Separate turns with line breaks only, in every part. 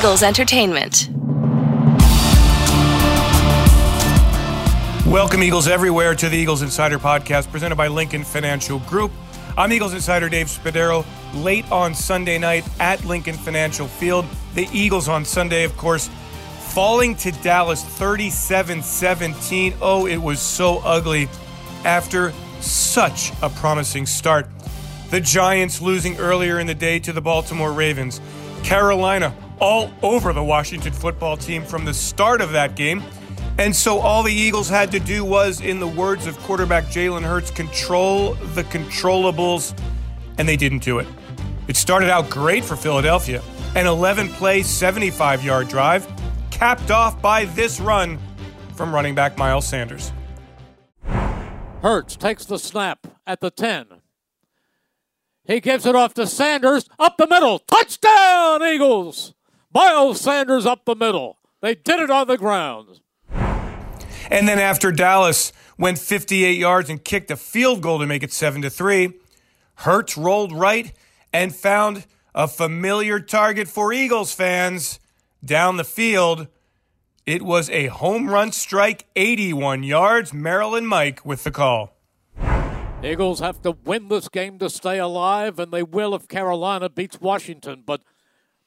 Eagles Entertainment.
Welcome, Eagles everywhere, to the Eagles Insider Podcast presented by Lincoln Financial Group. I'm Eagles Insider Dave Spadaro. Late on Sunday night at Lincoln Financial Field, the Eagles on Sunday, of course, falling to Dallas 37 17. Oh, it was so ugly after such a promising start. The Giants losing earlier in the day to the Baltimore Ravens. Carolina all over the Washington football team from the start of that game. And so all the Eagles had to do was, in the words of quarterback Jalen Hurts, control the controllables, and they didn't do it. It started out great for Philadelphia an 11 play, 75 yard drive, capped off by this run from running back Miles Sanders.
Hurts takes the snap at the 10. He gives it off to Sanders up the middle. Touchdown, Eagles! Miles Sanders up the middle. They did it on the ground.
And then after Dallas went 58 yards and kicked a field goal to make it 7 to 3, Hurts rolled right and found a familiar target for Eagles fans down the field. It was a home run strike, 81 yards. Merrill and Mike with the call.
Eagles have to win this game to stay alive, and they will if Carolina beats Washington. But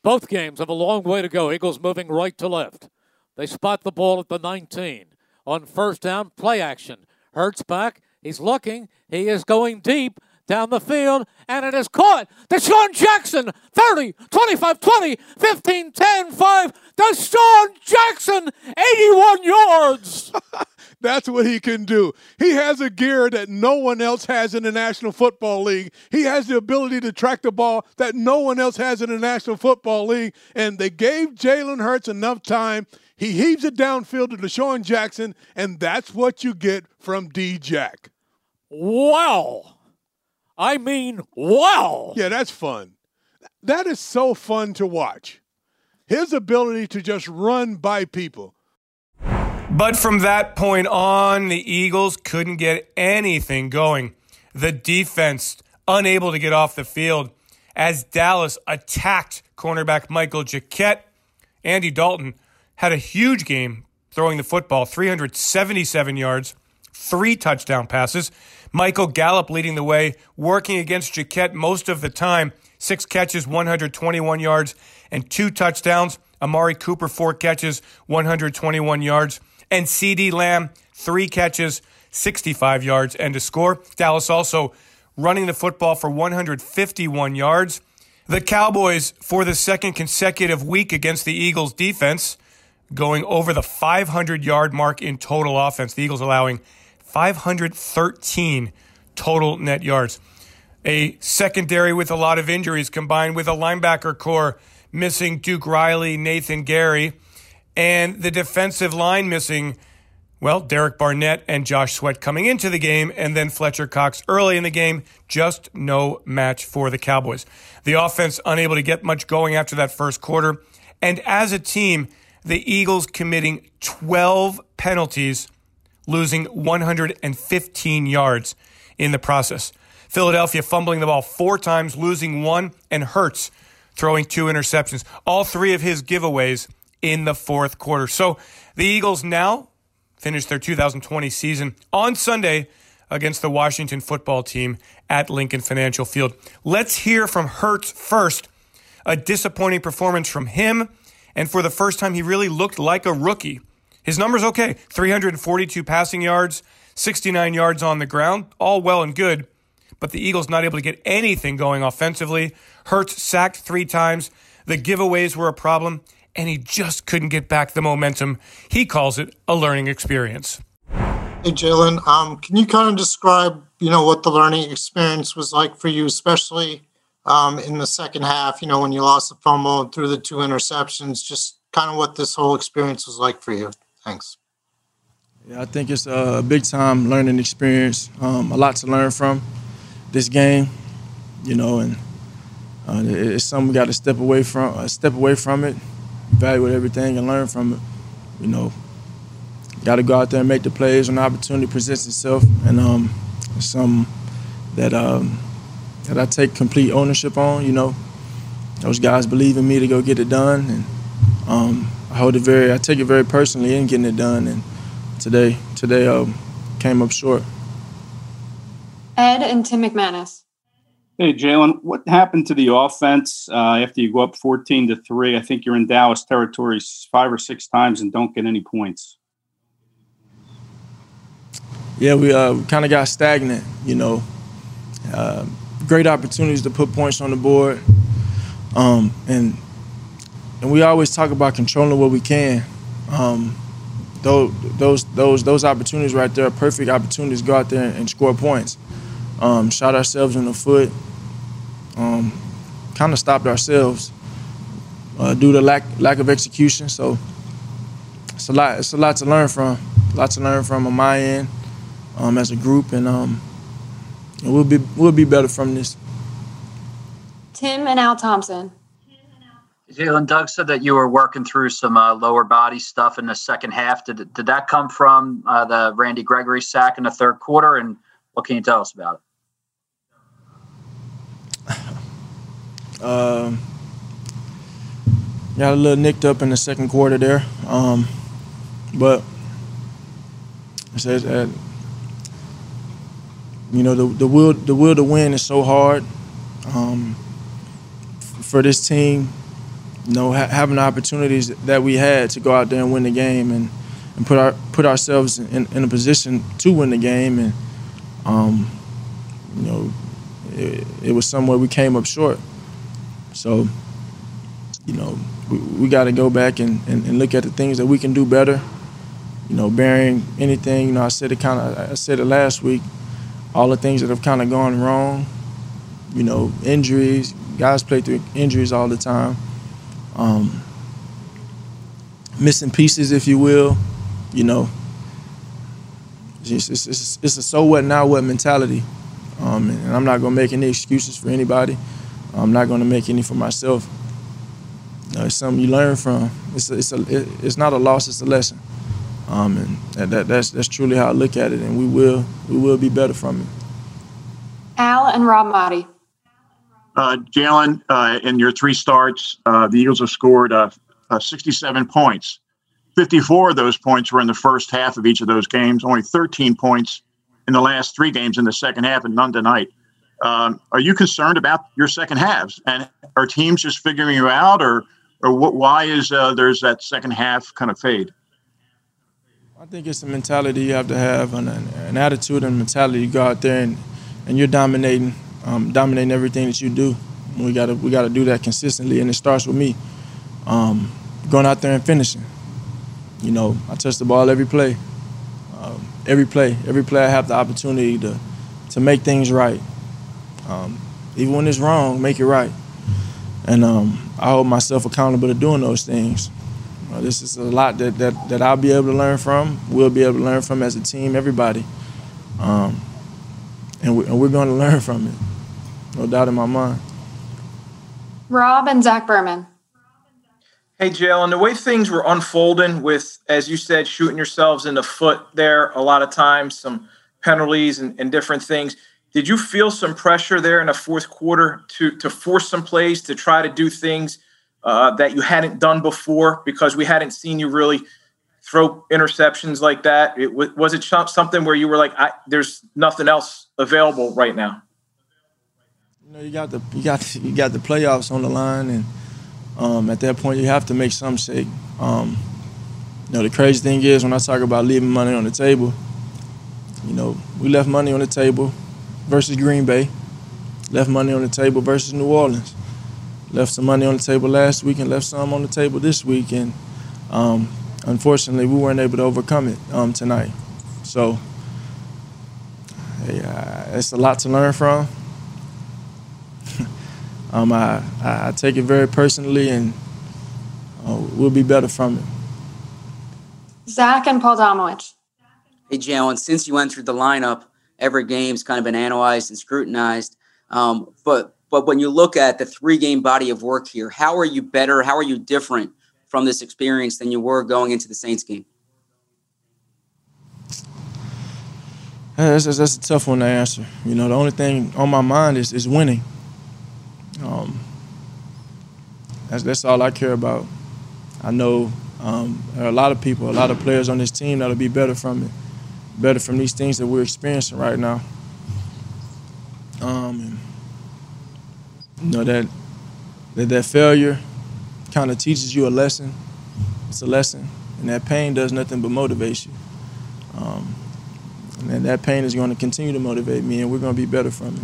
both games have a long way to go. Eagles moving right to left. They spot the ball at the 19. On first down, play action. Hurts back. He's looking. He is going deep down the field, and it is caught. DeSean Jackson, 30, 25, 20, 15, 10, 5. DeSean Jackson, 81 yards.
That's what he can do. He has a gear that no one else has in the National Football League. He has the ability to track the ball that no one else has in the National Football League. And they gave Jalen Hurts enough time. He heaves it downfield to DeSean Jackson, and that's what you get from D Jack.
Wow. I mean, wow.
Yeah, that's fun. That is so fun to watch. His ability to just run by people.
But from that point on, the Eagles couldn't get anything going. The defense unable to get off the field as Dallas attacked cornerback Michael Jacquet. Andy Dalton had a huge game throwing the football, 377 yards, three touchdown passes. Michael Gallup leading the way, working against Jacquet most of the time. Six catches, 121 yards, and two touchdowns. Amari Cooper, four catches, 121 yards and CeeDee Lamb, three catches, 65 yards, and a score. Dallas also running the football for 151 yards. The Cowboys, for the second consecutive week against the Eagles defense, going over the 500 yard mark in total offense. The Eagles allowing 513 total net yards. A secondary with a lot of injuries combined with a linebacker corps missing Duke Riley, Nathan Gerry and the defensive line missing, well, Derek Barnett and Josh Sweat coming into the game, and then Fletcher Cox early in the game. Just no match for the Cowboys. The offense unable to get much going after that first quarter. And as a team, the Eagles committing 12 penalties, losing 115 yards in the process. Philadelphia fumbling the ball four times, losing one, and Hurts throwing two interceptions. All three of his giveaways in the fourth quarter. So the Eagles now finish their 2020 season on Sunday against the Washington football team at Lincoln Financial Field. Let's hear from Hurts first. A disappointing performance from him, and for the first time, he really looked like a rookie. His numbers okay 342 passing yards, 69 yards on the ground, all well and good, but the Eagles not able to get anything going offensively. Hurts sacked three times. The giveaways were a problem, and he just couldn't get back the momentum. He calls it a learning experience.
Hey, Jalen, um, can you kind of describe, you know, what the learning experience was like for you, especially um, in the second half, you know, when you lost the fumble and threw the two interceptions, just kind of what this whole experience was like for you? Thanks.
Yeah, I think it's a big time learning experience. Um, a lot to learn from this game, you know, and uh, it's something we got to step away from. Uh, step away from it, evaluate everything and learn from it. You know, got to go out there and make the plays when the opportunity presents itself, and um, that um, that I take complete ownership on. You know, those guys believe in me to go get it done, and um, I hold it very, I take it very personally in getting it done. And today, today um, came up short.
Ed and Tim McManus.
Hey, Jalen, what happened to the offense uh, after you go up 14 to 3? I think you're in Dallas territory five or six times and don't get any points.
Yeah, we uh, kind of got stagnant, you know. Uh, great opportunities to put points on the board. Um, and and we always talk about controlling what we can. Um, those those those those opportunities right there are perfect opportunities to go out there and score points. Um, shot ourselves in the foot. Um, kind of stopped ourselves uh, due to lack lack of execution. So it's a lot. It's a lot to learn from. A lot to learn from on my end um, as a group, and, um, and we'll be we'll be better from this.
Tim and Al Thompson.
Jalen, Doug said that you were working through some uh, lower body stuff in the second half. Did, did that come from uh, the Randy Gregory sack in the third quarter? And what can you tell us about
it? Um, got a little nicked up in the second quarter there, um, but I said, uh, you know, the, the will the will to win is so hard um, for this team you know, ha- having the opportunities that we had to go out there and win the game and, and put our put ourselves in, in a position to win the game and um, you know it, it, was somewhere we came up short. So you know we, we got to go back and, and, and, look at the things that we can do better. You know, bearing anything. You know, I said it kind of I said it last week. All the things that have kind of gone wrong. You know, injuries. Guys play through injuries all the time um, missing pieces, if you will. You know, it's, it's, it's, it's a so what now what mentality. Um, and I'm not going to make any excuses for anybody. I'm not going to make any for myself. You know, it's something you learn from. It's a, it's a, it, it's not a loss. It's a lesson. Um, and that, that, that's that's truly how I look at it. And we will we will be better from it.
Al and Rob Maaddi.
Uh, Jalen, uh, in your three starts, uh, the Eagles have scored uh, uh, 67 points. 54 of those points were in the first half of each of those games, only 13 points in the last three games in the second half, and none tonight. Um, are you concerned about your second halves? And are teams just figuring you out, or, or what, why is uh, there's that second half kind of fade?
I think it's a mentality you have to have, an, an attitude and mentality. You go out there and, and you're dominating um, dominating everything that you do. We gotta we gotta do that consistently, and it starts with me um, going out there and finishing. You know, I touch the ball every play, um, every play, every play. I have the opportunity to to make things right. Um, even when it's wrong, make it right. And um, I hold myself accountable to doing those things. Uh, this is a lot that, that, that I'll be able to learn from. We'll be able to learn from as a team, everybody. Um, and, we, and we're going to learn from it. No doubt in my mind.
Rob and Zach Berman.
Hey, Jalen, the way things were unfolding with, as you said, shooting yourselves in the foot there a lot of times, some penalties and, and different things. Did you feel some pressure there in the fourth quarter to, to force some plays, to try to do things uh, that you hadn't done before because we hadn't seen you really throw interceptions like that? It, was it something where you were like, there's nothing else available right now?
You know, you got the you got you got the playoffs on the line, and um, at that point, you have to make some shake. Um, you know, the crazy thing is when I talk about leaving money on the table, you know, we left money on the table versus Green Bay, left money on the table versus New Orleans, left some money on the table last week and left some on the table this week, and um, unfortunately, we weren't able to overcome it um, tonight. So, yeah, it's a lot to learn from. Um, I, I take it very personally, and uh, we'll be better from it.
Zach and Paul Domowitch.
Hey, Jalen, since you entered the lineup, every game's kind of been analyzed and scrutinized. Um, but but when you look at the three game body of work here, how are you better? How are you different from this experience than you were going into the Saints game?
That's, that's, a tough one to answer. You know, the only thing on my mind is, is winning. Um, that's, that's all I care about. I know um, there are a lot of people, a lot of players on this team that'll be better from it, better from these things that we're experiencing right now. Um, and, you know that that that failure kind of teaches you a lesson. It's a lesson, and that pain does nothing but motivate you. Um, and that pain is going to continue to motivate me, and we're going to be better from it.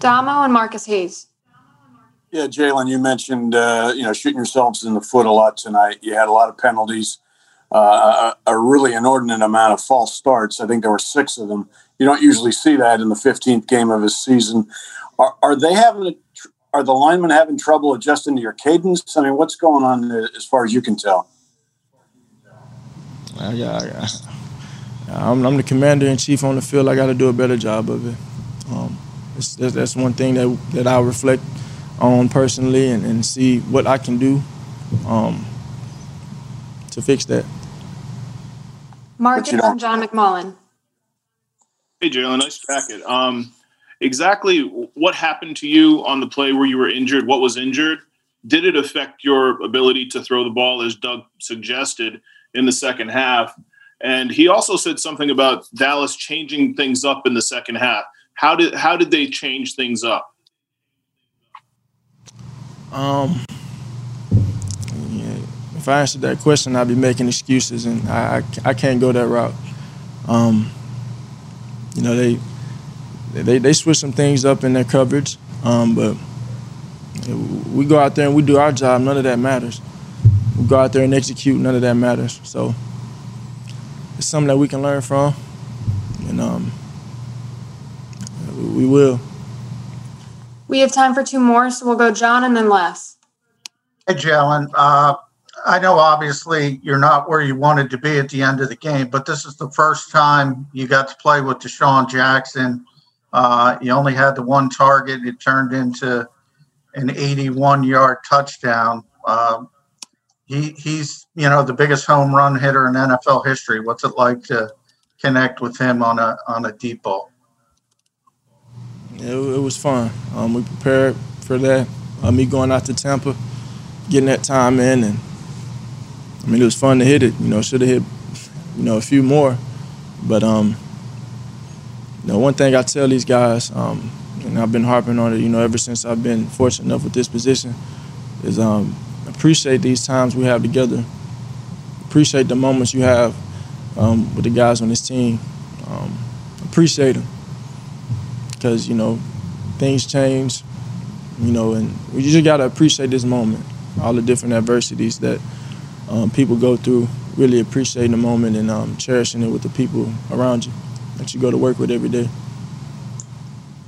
Domo and Marcus Hayes.
Yeah, Jalen, you mentioned uh, you know shooting yourselves in the foot a lot tonight. You had a lot of penalties, uh, a, really inordinate amount of false starts. I think there were six of them. You don't usually see that in the 15th game of his season. Are, are they having a, are the linemen having trouble adjusting to your cadence? I mean, what's going on as far as you can tell?
Uh, yeah, yeah. I'm, I'm, the commander in chief on the field. I got to do a better job of it. Um, that's, that's one thing that that I reflect on personally and, and see what I can do um, to fix that.
Marcus and John McMullen.
Hey, Jalen, nice jacket. Um, exactly what happened to you on the play where you were injured? What was injured? Did it affect your ability to throw the ball, as Doug suggested, in the second half? And he also said something about Dallas changing things up in the second half. How did how did they change things up?
Um, yeah, if I answered that question, I'd be making excuses, and I, I, I can't go that route. Um, you know, they they they switch some things up in their coverage, um, but we go out there and we do our job. None of that matters. We go out there and execute. None of that matters. So it's something that we can learn from, and um, we will.
We have time for two more, so we'll go John and then Les.
Hey, Jalen. Uh, I know obviously you're not where you wanted to be at the end of the game, but this is the first time you got to play with DeSean Jackson. Uh, you only had the one target. It turned into an 81 yard touchdown. Uh, he, he's, you know, the biggest home run hitter in NFL history. What's it like to connect with him on a on a deep ball?
it, it was fun. Um, we prepared for that. Uh, me going out to Tampa, getting that time in, and I mean it was fun to hit it. You know, should have hit, you know, a few more, but um, you know, one thing I tell these guys, um, and I've been harping on it, you know, ever since I've been fortunate enough with this position, is um, appreciate these times we have together. Appreciate the moments you have um, with the guys on this team. Um, appreciate them because you know things change, you know, and we just gotta appreciate this moment, all the different adversities that um, people go through. Really appreciating the moment and um, cherishing it with the people around you that you go to work with every day.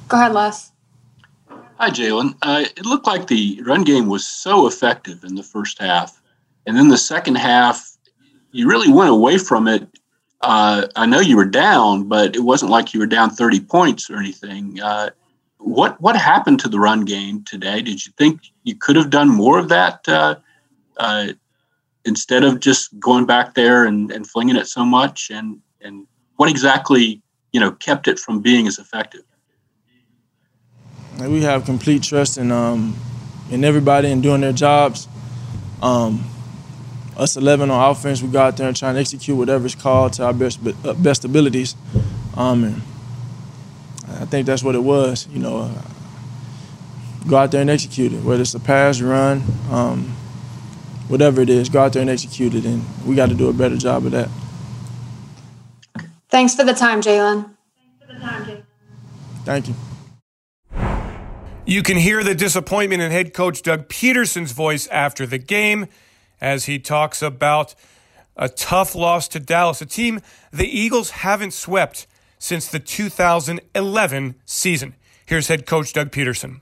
Go ahead, Les.
Hi, Jalen. Uh, it looked like the run game was so effective in the first half, and then the second half, you really went away from it uh, I know you were down, but it wasn't like you were down 30 points or anything. Uh, what what happened to the run game today? Did you think you could have done more of that uh, uh instead of just going back there and, and flinging it so much? And and what exactly you know kept it from being as effective?
We have complete trust in um, in everybody and doing their jobs. Um, us 11 on offense, we go out there and try and execute whatever's called to our best uh, best abilities. Um, and I think that's what it was. You know, uh, go out there and execute it, whether it's a pass, run, um, whatever it is, go out there and execute it. And we got to do a better job of that.
Thanks for the time, Jalen. Thanks for the time, Jalen.
Thank you.
You can hear the disappointment in head coach Doug Pederson's voice after the game as he talks about a tough loss to Dallas, a team the Eagles haven't swept since the 2011 season. Here's head coach Doug Pederson.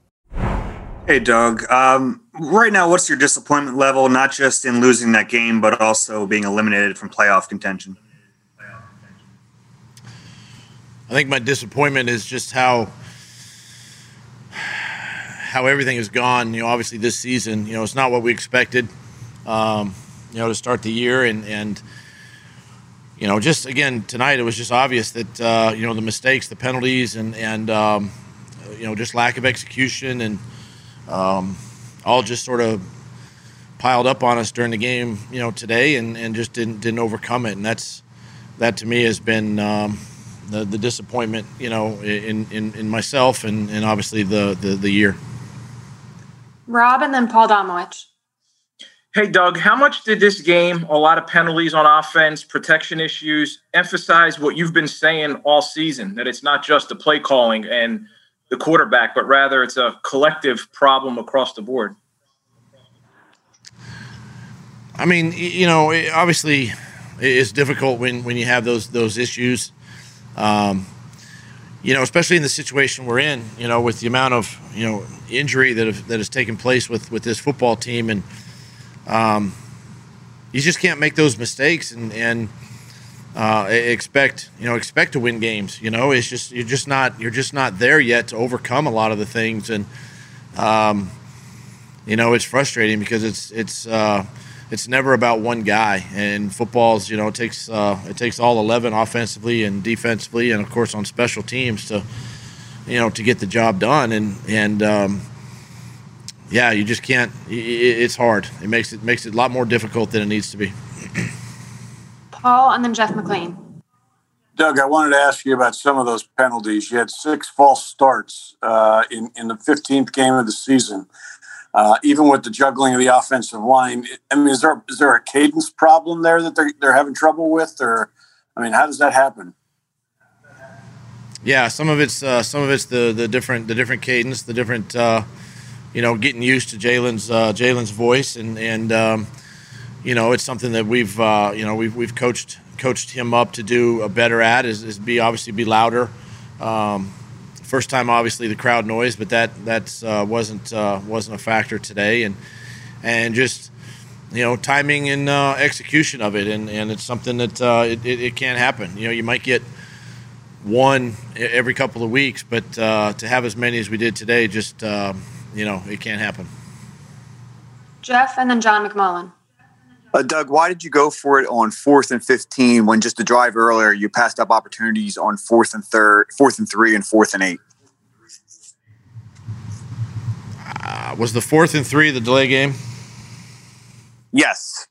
Hey, Doug. Um, right now, what's your disappointment level, not just in losing that game, but also being eliminated from playoff contention?
I think my disappointment is just how how everything has gone. You know, obviously this season, you know, it's not what we expected um, you know, to start the year. And, and, you know, just again, tonight it was just obvious that, uh, you know, the mistakes, the penalties, and, and um, you know, just lack of execution and um, all just sort of piled up on us during the game, you know, today, and, and just didn't didn't overcome it. And that's that to me has been um, the the disappointment, you know, in in, in myself and, and obviously the, the the year.
Rob and then Paul Domowitch.
Hey, Doug, how much did this game, a lot of penalties on offense, protection issues, emphasize what you've been saying all season that it's not just the play calling and the quarterback, but rather it's a collective problem across the board?
I mean, you know, obviously it's difficult when, when you have those those issues. Um, you know, especially in the situation we're in, you know, with the amount of you know injury that have, that has taken place with with this football team and um, you just can't make those mistakes and and uh, expect you know expect to win games. You know, it's just you're just not you're just not there yet to overcome a lot of the things, and um, you know it's frustrating because it's it's uh, it's never about one guy. And football's you know it takes uh, it takes all eleven offensively and defensively, and of course on special teams to you know to get the job done. And and um, yeah, you just can't. It's hard. It makes it makes it a lot more difficult than it needs to be.
Paul and then Jeff McLane.
Doug, I wanted to ask you about some of those penalties. You had six false starts uh, in in the 15th game of the season. Uh, even with the juggling of the offensive line, I mean, is there is there a cadence problem there that they're they're having trouble with, or I mean, how does that happen?
Yeah, some of it's uh, some of it's the the different the different cadence, the different uh, you know, getting used to Jalen's uh, Jalen's voice, and and um, you know, it's something that we've uh, you know we've we've coached coached him up to do a better at is, is be obviously be louder. Um, first time, obviously, the crowd noise, but that that's uh, wasn't uh, wasn't a factor today, and and just you know timing and uh, execution of it, and, and it's something that uh, it, it, it can happen. You know, you might get one every couple of weeks, but uh, to have as many as we did today, just um, you know, it can't happen.
Jeff and then John McMullen.
Uh, Doug, why did you go for it on fourth and 15 when just a drive earlier you passed up opportunities on fourth and third, fourth and three, and fourth and eight?
Uh, was the fourth and three the delay game?
Yes.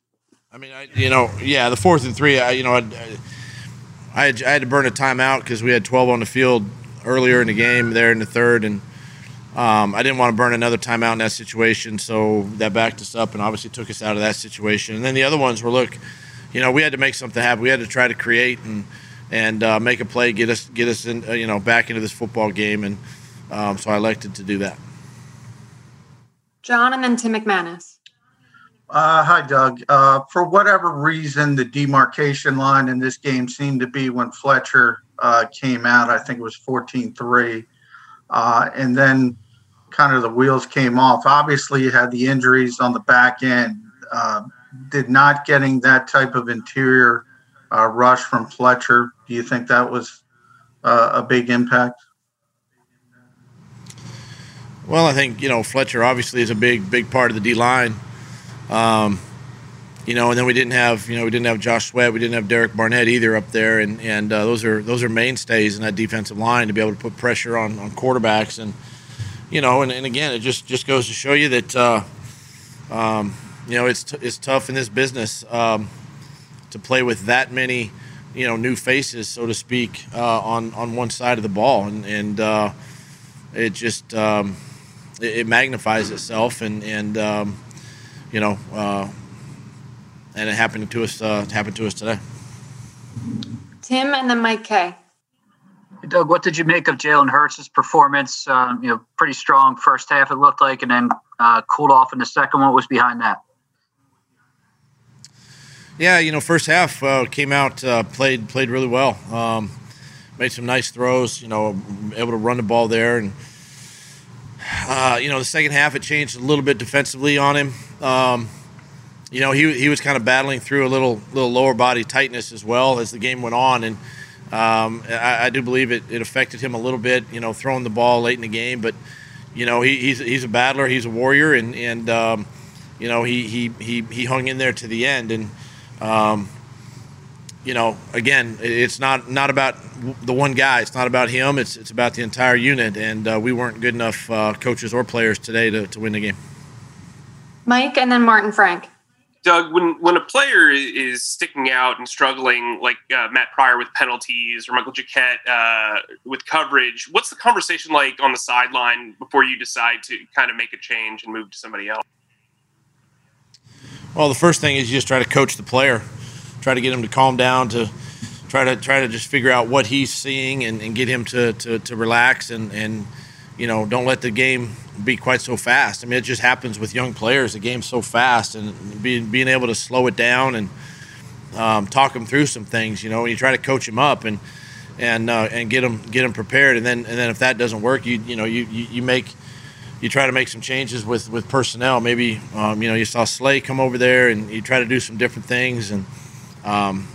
I mean, I, you know, yeah, the fourth and three, I, you know, I, I, had, I had to burn a timeout because we had 12 on the field earlier in the game there in the third, and – um, I didn't want to burn another timeout in that situation, so that backed us up and obviously took us out of that situation. And then the other ones were, look, you know, we had to make something happen. We had to try to create and and uh, make a play, get us get us in, uh, you know, back into this football game, and um, so I elected to do that.
John and then Tim McManus.
Uh, hi, Doug. Uh, for whatever reason, the demarcation line in this game seemed to be when Fletcher uh, came out. I think it was 14 3. Uh, and then kind of the wheels came off. Obviously, you had the injuries on the back end. Uh, did not getting that type of interior uh, rush from Fletcher. Do you think that was uh, a big impact?
Well, I think you know Fletcher obviously is a big, big part of the D line. Um, you know, and then we didn't have, you know, we didn't have Josh Sweat, we didn't have Derek Barnett either up there, and and uh, those are those are mainstays in that defensive line to be able to put pressure on on quarterbacks, and you know, and, and again, it just just goes to show you that, uh, um, you know, it's t- it's tough in this business um, to play with that many, you know, new faces, so to speak, uh, on on one side of the ball, and and uh, it just um, it, it, magnifies itself, and and um, you know uh, and it happened to us. Uh, happened to us today.
Tim and then Mike K.
Doug, what did you make of Jalen Hurts' performance? Um, you know, pretty strong first half it looked like, and then uh, cooled off in the second. What was behind that?
Yeah, you know, first half uh, came out, uh, played played really well, um, made some nice throws. You know, able to run the ball there, and uh, you know, the second half it changed a little bit defensively on him. Um, you know, he, he was kind of battling through a little little lower body tightness as well as the game went on, and um, I, I, do believe it, it affected him a little bit. You know, throwing the ball late in the game, but you know he, he's he's a battler, he's a warrior, and and um, you know he, he he he hung in there to the end, and um, you know again it's not not about the one guy, it's not about him, it's it's about the entire unit, and uh, we weren't good enough uh, coaches or players today to, to win the game.
Mike and then Martin Frank.
Doug, when when a player is sticking out and struggling, like uh, Matt Pryor with penalties or Michael Jacquet uh, with coverage, what's the conversation like on the sideline before you decide to kind of make a change and move to somebody else?
Well, the first thing is you just try to coach the player, try to get him to calm down, to try to try to just figure out what he's seeing and, and get him to, to, to relax and, and you know don't let the game be quite so fast. I mean, it just happens with young players. The game's so fast, and being being able to slow it down and um, talk them through some things. You know, and you try to coach them up and and uh, and get them get them prepared. And then and then if that doesn't work, you you know you you, you make you try to make some changes with with personnel. Maybe um, you know you saw Slay come over there, and you try to do some different things, and um,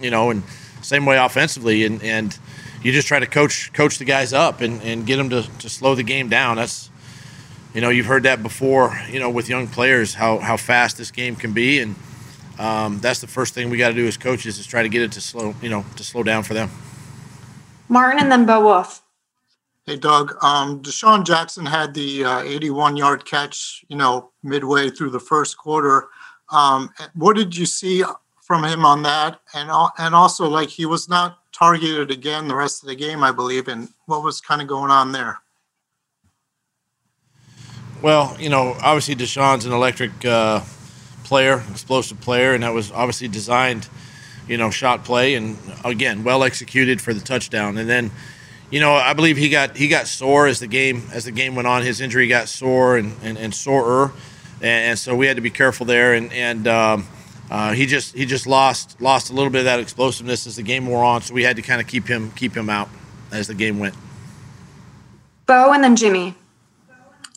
you know, and same way offensively, and and you just try to coach coach the guys up and, and get them to, to slow the game down. That's you know you've heard that before. You know with young players how how fast this game can be, and um, that's the first thing we got to do as coaches is try to get it to slow you know to slow down for them.
Martin and then Bo Wulf.
Hey, Doug. Um, DeSean Jackson had the uh, 81 yard catch, you know, midway through the first quarter. Um, what did you see from him on that? And, and also, like, he was not targeted again the rest of the game, I believe. And what was kind of going on there?
Well, you know, obviously DeSean's an electric uh, player, explosive player, and that was obviously designed, you know, shot play and again well executed for the touchdown. And then you know, I believe he got he got sore as the game as the game went on. His injury got sore and and, and sorer, and, and so we had to be careful there. And and um, uh, he just he just lost lost a little bit of that explosiveness as the game wore on. So we had to kind of keep him keep him out as the game went.
Bo and then Jimmy.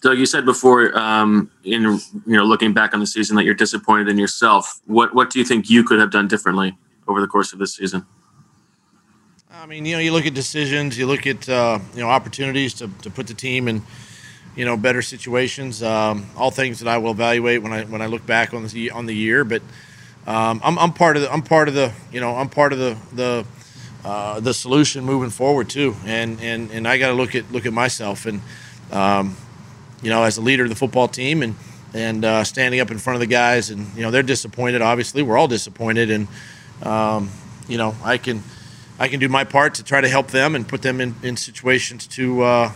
Doug, you said before, um, in you know, looking back on the season, that you're disappointed in yourself. What what do you think you could have done differently over the course of this season?
I mean, you know, you look at decisions, you look at uh, you know opportunities to, to put the team in you know better situations. Um, all things that I will evaluate when I when I look back on the on the year. But um, I'm, I'm part of the I'm part of the you know I'm part of the the uh, the solution moving forward too. And and and I got to look at look at myself and um, you know as a leader of the football team and and uh, standing up in front of the guys and you know they're disappointed. Obviously, we're all disappointed and um, you know I can I can do my part to try to help them and put them in, in situations to, uh,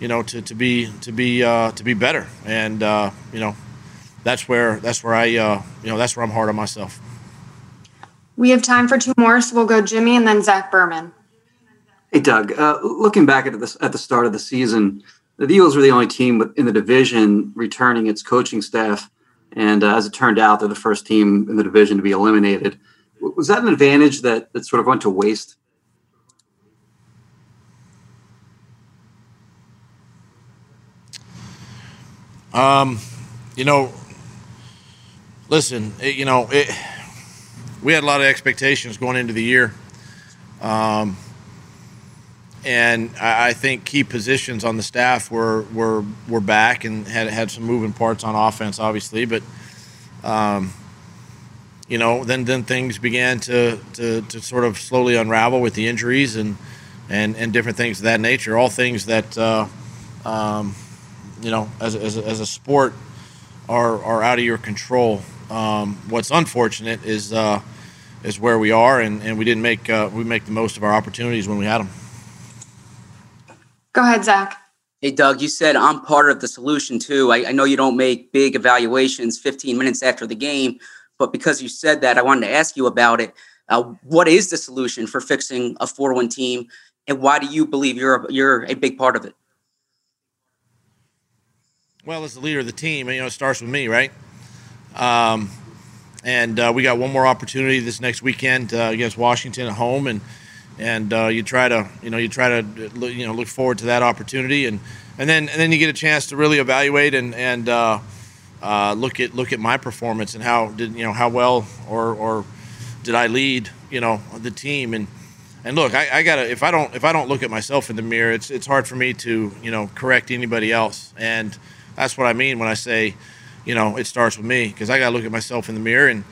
you know, to, to be to be uh, to be better. And uh, you know, that's where that's where I uh, you know that's where I'm hard on myself.
We have time for two more, so we'll go Jimmy and then Zach Berman.
Hey, Doug. Uh, looking back at this at the start of the season, the Eagles were the only team in the division returning its coaching staff, and uh, as it turned out, they're the first team in the division to be eliminated. Was that an advantage that that sort of went to waste?
Um, you know, listen, it, you know, it, we had a lot of expectations going into the year. Um, and I, think key positions on the staff were, were, were back and had, had some moving parts on offense, obviously, but, um, you know, then, then things began to, to, to sort of slowly unravel with the injuries and, and, and different things of that nature, all things that, uh, um, you know, as, as, as a sport are, are out of your control. Um, what's unfortunate is uh, is where we are, and, and we didn't make uh, we make the most of our opportunities when we had them.
Go ahead, Zach.
Hey, Doug, you said I'm part of the solution too. I, I, know you don't make big evaluations 15 minutes after the game, but because you said that, I wanted to ask you about it. Uh, what is the solution for fixing a 4 1 team, and why do you believe you're a, you're a big part of it?
Well, as the leader of the team, you know, it starts with me, right? Um, and uh, we got one more opportunity this next weekend uh, against Washington at home, and and uh, you try to, you know, you try to, you know, look forward to that opportunity, and and then and then you get a chance to really evaluate and and uh, uh, look at look at my performance and how did you know how well or or did I lead, you know, the team and. And look, I, I, gotta if I don't if I don't look at myself in the mirror, it's it's hard for me to you know correct anybody else. And that's what I mean when I say, you know, it starts with me because I got to look at myself in the mirror and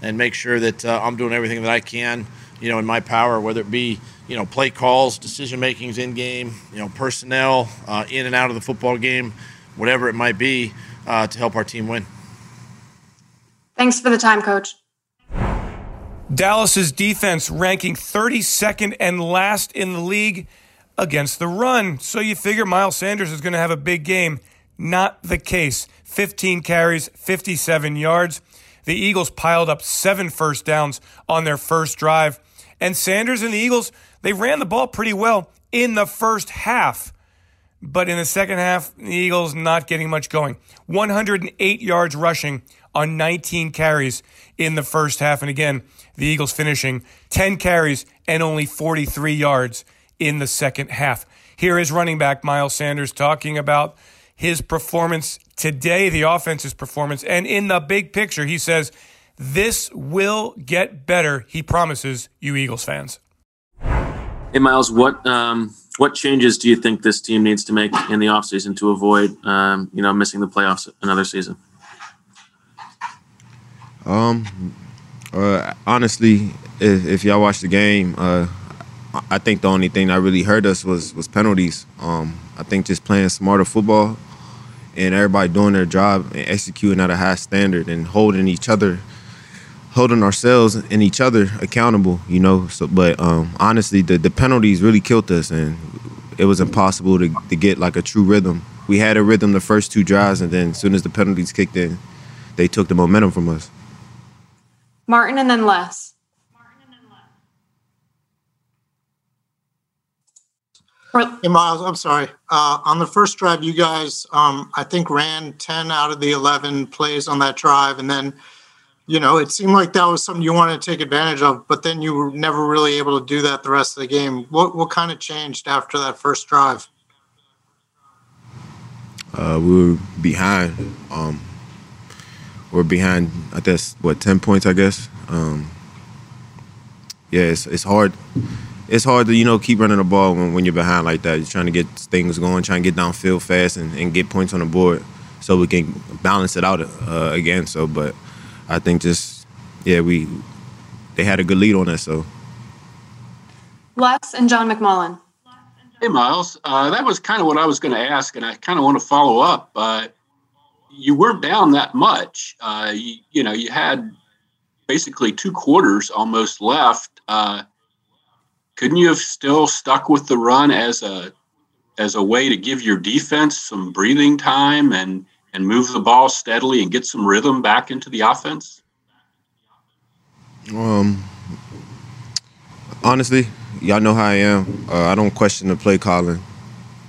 and make sure that uh, I'm doing everything that I can, you know, in my power, whether it be you know play calls, decision makings in game, you know, personnel uh, in and out of the football game, whatever it might be, uh, to help our team win.
Thanks for the time, coach.
Dallas's defense ranking 32nd and last in the league against the run. So you figure Miles Sanders is going to have a big game. Not the case. 15 carries, 57 yards. The Eagles piled up seven first downs on their first drive. And Sanders and the Eagles, they ran the ball pretty well in the first half. But in the second half, the Eagles not getting much going. 108 yards rushing on 19 carries in the first half. And again, the Eagles finishing 10 carries and only 43 yards in the second half. Here is running back Miles Sanders talking about his performance today, the offense's performance. And in the big picture, he says, This will get better, he promises you Eagles fans.
Hey, Miles, what um, what changes do you think this team needs to make in the offseason to avoid um, you know missing the playoffs another season?
Um, uh, honestly, if, if y'all watch the game, uh, I think the only thing that really hurt us was was penalties. Um, I think just playing smarter football and everybody doing their job and executing at a high standard and holding each other, holding ourselves and each other accountable. You know. So, but um, honestly, the the penalties really killed us, and it was impossible to to get like a true rhythm. We had a rhythm the first two drives, and then as soon as the penalties kicked in, they took the momentum from us.
Martin and then Les.
Hey, Miles, I'm sorry. Uh, on the first drive, you guys, um, I think, ran 10 out of the 11 plays on that drive. And then, you know, it seemed like that was something you wanted to take advantage of, but then you were never really able to do that the rest of the game. What, what kind of changed after that first drive?
Uh, we were behind. Um, we're behind, I guess, what, 10 points, I guess. Um, yeah, it's, it's hard it's hard to you know keep running the ball when, when you're behind like that. You're trying to get things going, trying to get downfield fast and, and get points on the board so we can balance it out uh, again. So, but I think just yeah, we they had a good lead on us. So,
Les and John McMullen.
Hey, Miles. Uh, that was kind of what I was going to ask, and I kind of want to follow up. Uh, you weren't down that much. Uh, you, you, know, you had basically two quarters almost left. Uh, couldn't you have still stuck with the run as a as a way to give your defense some breathing time and and move the ball steadily and get some rhythm back into the offense?
Um, honestly, y'all know how I am. Uh, I don't question the play calling.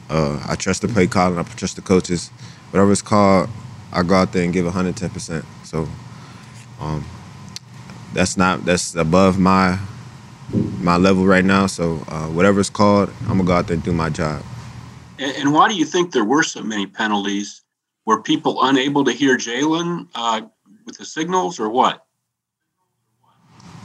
Uh, I trust the play calling. I trust the coaches. Whatever it's called, I go out there and give 110 percent. So, um, that's not that's above my my level right now. So uh, whatever it's called, I'm gonna go out there and do my job.
And, and why do you think there were so many penalties? Were people unable to hear Jalen uh, with the signals, or what?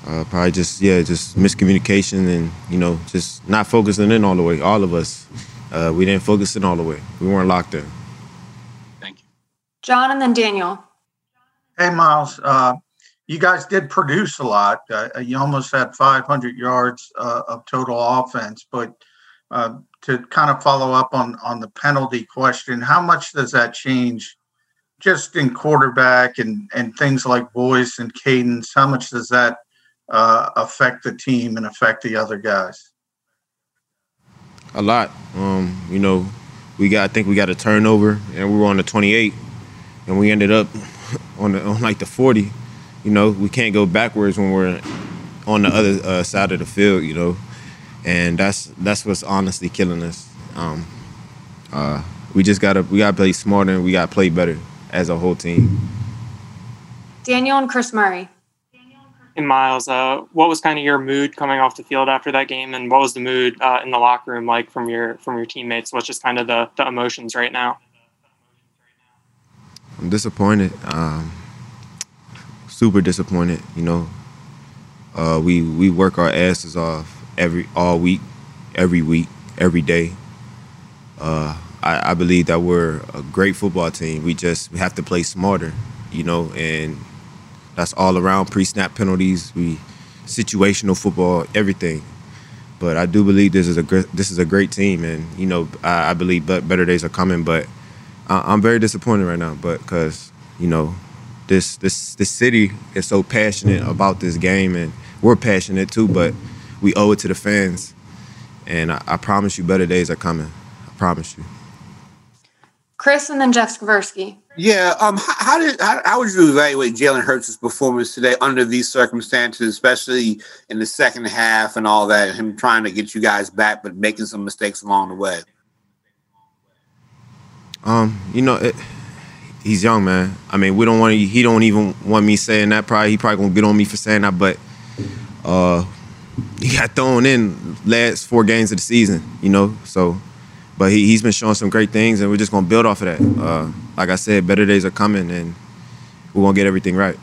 Uh, probably just yeah, just miscommunication and you know just not focusing in all the way. All of us, uh, we didn't focus in all the way. We weren't locked in.
Thank you, John and then Daniel.
Hey, Miles. Uh, you guys did produce a lot. Uh, you almost had 500 yards uh, of total offense. But uh, to kind of follow up on on the penalty question, how much does that change, just in quarterback and and things like voice and cadence? How much does that uh, affect the team and affect the other guys?
A lot. Um, you know, we got I think we got a turnover and we were on the 28, and we ended up on the on like the 40 you know, we can't go backwards when we're on the other uh, side of the field, you know, and that's that's what's honestly killing us. Um, uh, we just gotta we gotta play smarter and we gotta play better as a whole team.
Daniel and Chris Murray.
And Miles, uh, what was kind of your mood coming off the field after that game, and what was the mood uh, in the locker room like from your from your teammates? What's just kind of the the emotions right now?
I'm disappointed. Um, super disappointed. You know, uh, we we work our asses off every all week, every week, every day. Uh, I, I, believe that we're a great football team. We just we have to play smarter, you know, and that's all around pre-snap penalties. We situational football, everything. But I do believe this is a great, this is a great team, and you know I, I believe better days are coming. But I, I'm very disappointed right now, but because you know this this this city is so passionate about this game, and we're passionate too. But we owe it to the fans, and I, I promise you, better days are coming. I promise you.
Chris and then Jeff Skversky.
Yeah. Um. How, how did how, how would you evaluate Jalen Hurts' performance today under these circumstances, especially in the second half and all that, him trying to get you guys back but making some mistakes along the way?
Um, you know, it, he's young, man. I mean, we don't want he don't even want me saying that. Probably he probably gonna get on me for saying that, but uh, he got thrown in last four games of the season. You know, so but he he's been showing some great things, and we're just gonna build off of that. Uh, like I said, better days are coming, and we're gonna get everything right.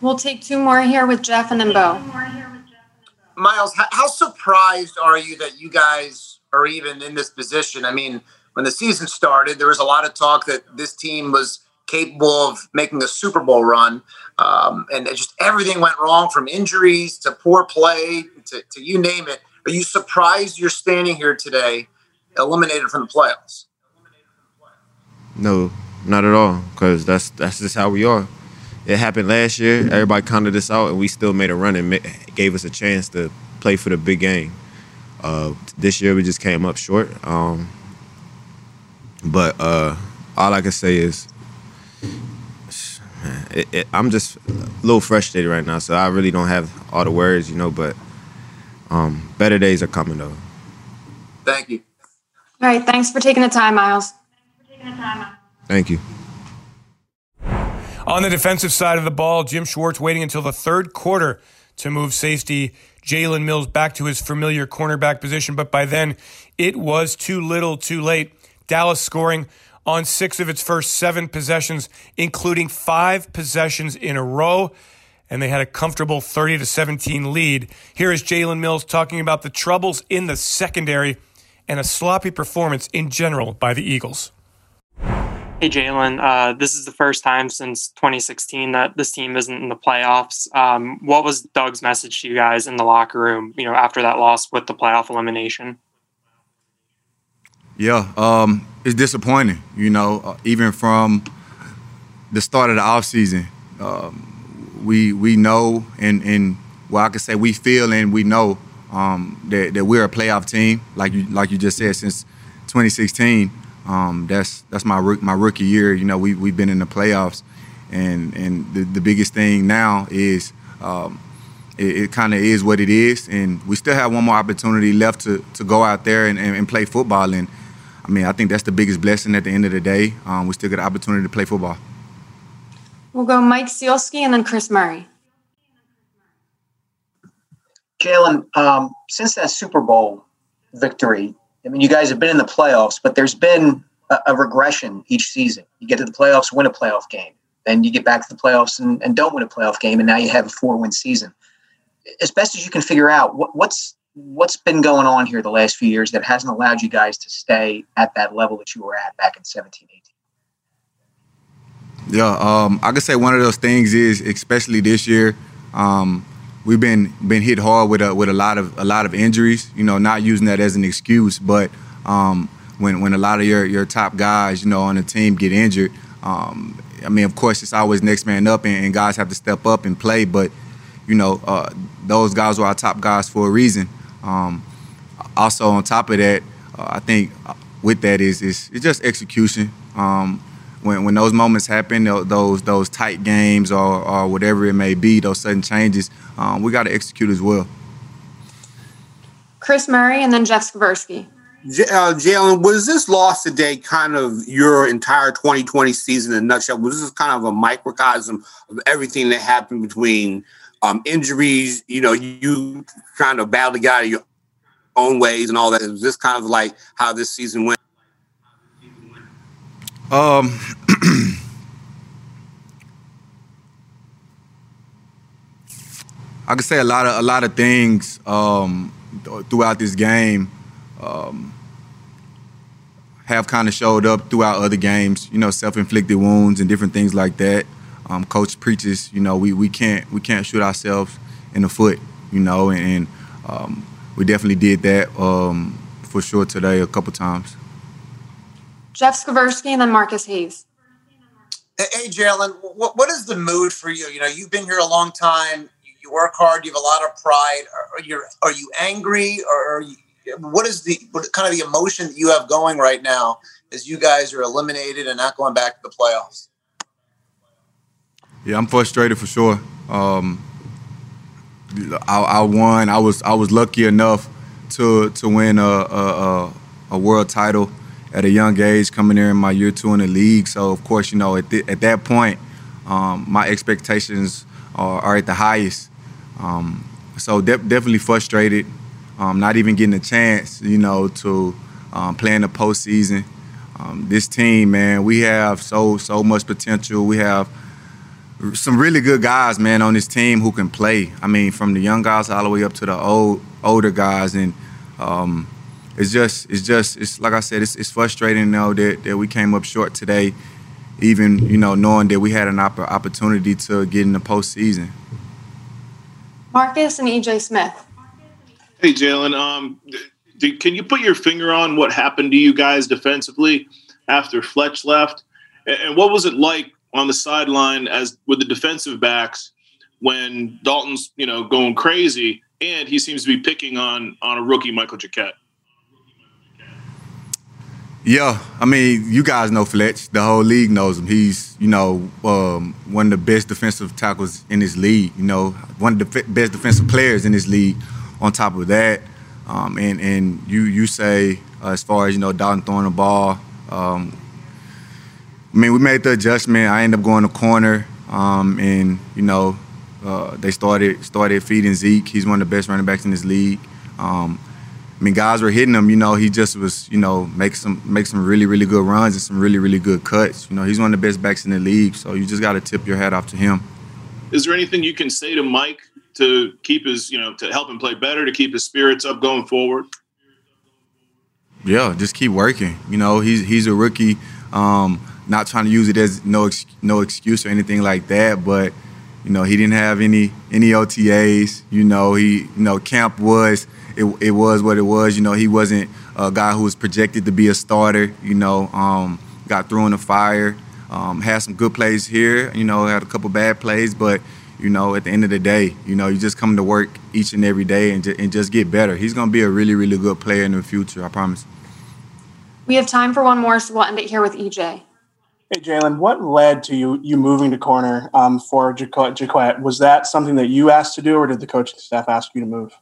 We'll take two more here with Jeff and then Bo.
Miles, how, how surprised are you that you guys are even in this position? I mean, when the season started, there was a lot of talk that this team was capable of making a Super Bowl run. Um, and just everything went wrong from injuries to poor play to, to you name it. Are you surprised you're standing here today, eliminated from the playoffs?
No, not at all, because that's that's just how we are. It happened last year. Everybody counted us out, and we still made a run and gave us a chance to play for the big game. Uh, this year, we just came up short. Um, but uh, all I can say is, it, it, I'm just a little frustrated right now. So I really don't have all the words, you know. But um, better days are coming, though.
Thank you.
All right. Thanks for taking the time, Miles.
Thank you.
On the defensive side of the ball, Jim Schwartz waiting until the third quarter to move safety Jalen Mills back to his familiar cornerback position. But by then, it was too little too late. Dallas scoring on six of its first seven possessions, including five possessions in a row. And they had a comfortable 30 to 17 lead. Here is Jalen Mills talking about the troubles in the secondary and a sloppy performance in general by the Eagles.
Hey, Jalen, uh, this is the first time since 2016 that this team isn't in the playoffs. Um, what was Doug's message to you guys in the locker room, you know, after that loss with the playoff elimination?
Yeah, um, it's disappointing. You know, uh, even from the start of the offseason, um, we we know and and well, I can say we feel and we know um, that that we're a playoff team, like you like you just said, since 2016. Um, that's that's my my rookie year. You know, we we've been in the playoffs, and and the, the biggest thing now is um, it, it kind of is what it is, and we still have one more opportunity left to to go out there and, and, and play football. And I mean, I think that's the biggest blessing at the end of the day. Um, we still get the opportunity to play football.
We'll go Mike Sielski and then Chris Murray.
Jalen, um, since that Super Bowl victory, I mean, you guys have been in the playoffs, but there's been a, a, regression each season. You get to the playoffs, win a playoff game, then you get back to the playoffs and, and don't win a playoff game, and now you have a four-win season. As best as you can figure out, what, what's what's been going on here the last few years that hasn't allowed you guys to stay at that level that you were at back in 17, 18?
Yeah, um, I could say one of those things is, especially this year, um, we've been been hit hard with a with a lot of a lot of injuries. You know, not using that as an excuse, but um, when when a lot of your your top guys, you know, on the team get injured, um, I mean, of course, it's always next man up, and, and guys have to step up and play. But you know, uh, those guys were our top guys for a reason. Um, also, on top of that, uh, I think with that is is it's just execution. Um, when, when those moments happen, those those tight games or, or whatever it may be, those sudden changes, um, we got to execute as well.
Chris Murray and then Jeff Skversky.
J- uh, Jalen, was this loss today kind of your entire 2020 season in a nutshell? Was this kind of a microcosm of everything that happened between um, injuries, you know, you trying to battle the guy your own ways and all that? Was this kind of like how this season went?
Um, I could say a lot of a lot of things um, throughout this game um, have kind of showed up throughout other games. You know, self-inflicted wounds and different things like that. Um, Coach preaches, you know, we, we can't we can't shoot ourselves in the foot. You know, and, and um, we definitely did that um, for sure today a couple times.
Jeff Skversky and then Marcus Hayes.
Hey, Jalen, what, what is the mood for you? You know, you've been here a long time. You, you work hard. You have a lot of pride. Are, are you are you angry, or are you, what is the what kind of the emotion that you have going right now as you guys are eliminated and not going back to the playoffs?
Yeah, I'm frustrated for sure. Um, I, I, won. I was I was lucky enough to to win a, a, a world title at a young age, coming there in my year two in the league. So of course, you know, at, at that point, um, my expectations are, are, at the highest. Um, so de- definitely frustrated, um, not even getting a chance, you know, to um, play in the postseason. Um, this team, man, we have so so much potential. We have some really good guys, man, on this team who can play. I mean, from the young guys all the way up to the old older guys, and um, it's just it's just it's like I said, it's, it's frustrating now that, that we came up short today, even you know knowing that we had an opp- opportunity to get in the postseason.
Marcus and EJ Smith.
Hey, Jalen. Um, can you put your finger on what happened to you guys defensively after Fletch left, and what was it like on the sideline as with the defensive backs when Dalton's you know going crazy and he seems to be picking on on a rookie Michael Jacquet.
Yeah, I mean, you guys know Fletch. The whole league knows him. He's, you know, um, one of the best defensive tackles in this league. You know, one of the best defensive players in this league. On top of that, um, and and you you say uh, as far as you know, Dalton throwing the ball. Um, I mean, we made the adjustment. I ended up going to corner, um, and you know, uh, they started started feeding Zeke. He's one of the best running backs in this league. Um, I mean, guys were hitting him. You know, he just was, you know, make some make some really really good runs and some really really good cuts. You know, he's one of the best backs in the league. So you just got to tip your hat off to him.
Is there anything you can say to Mike to keep his, you know, to help him play better, to keep his spirits up going forward?
Yeah, just keep working. You know, he's he's a rookie. Um, not trying to use it as no no excuse or anything like that, but you know he didn't have any any OTAs. You know he you know camp was it, it was what it was. You know he wasn't a guy who was projected to be a starter. You know um, got thrown in the fire. Um, had some good plays here. You know had a couple bad plays, but you know at the end of the day, you know you just come to work each and every day and, ju- and just get better. He's gonna be a really really good player in the future. I promise.
We have time for one more, so we'll end it here with EJ.
Hey, Jalen, what led to you you moving to corner um, for Jacquet? Was that something that you asked to do, or did the coaching staff ask you to move?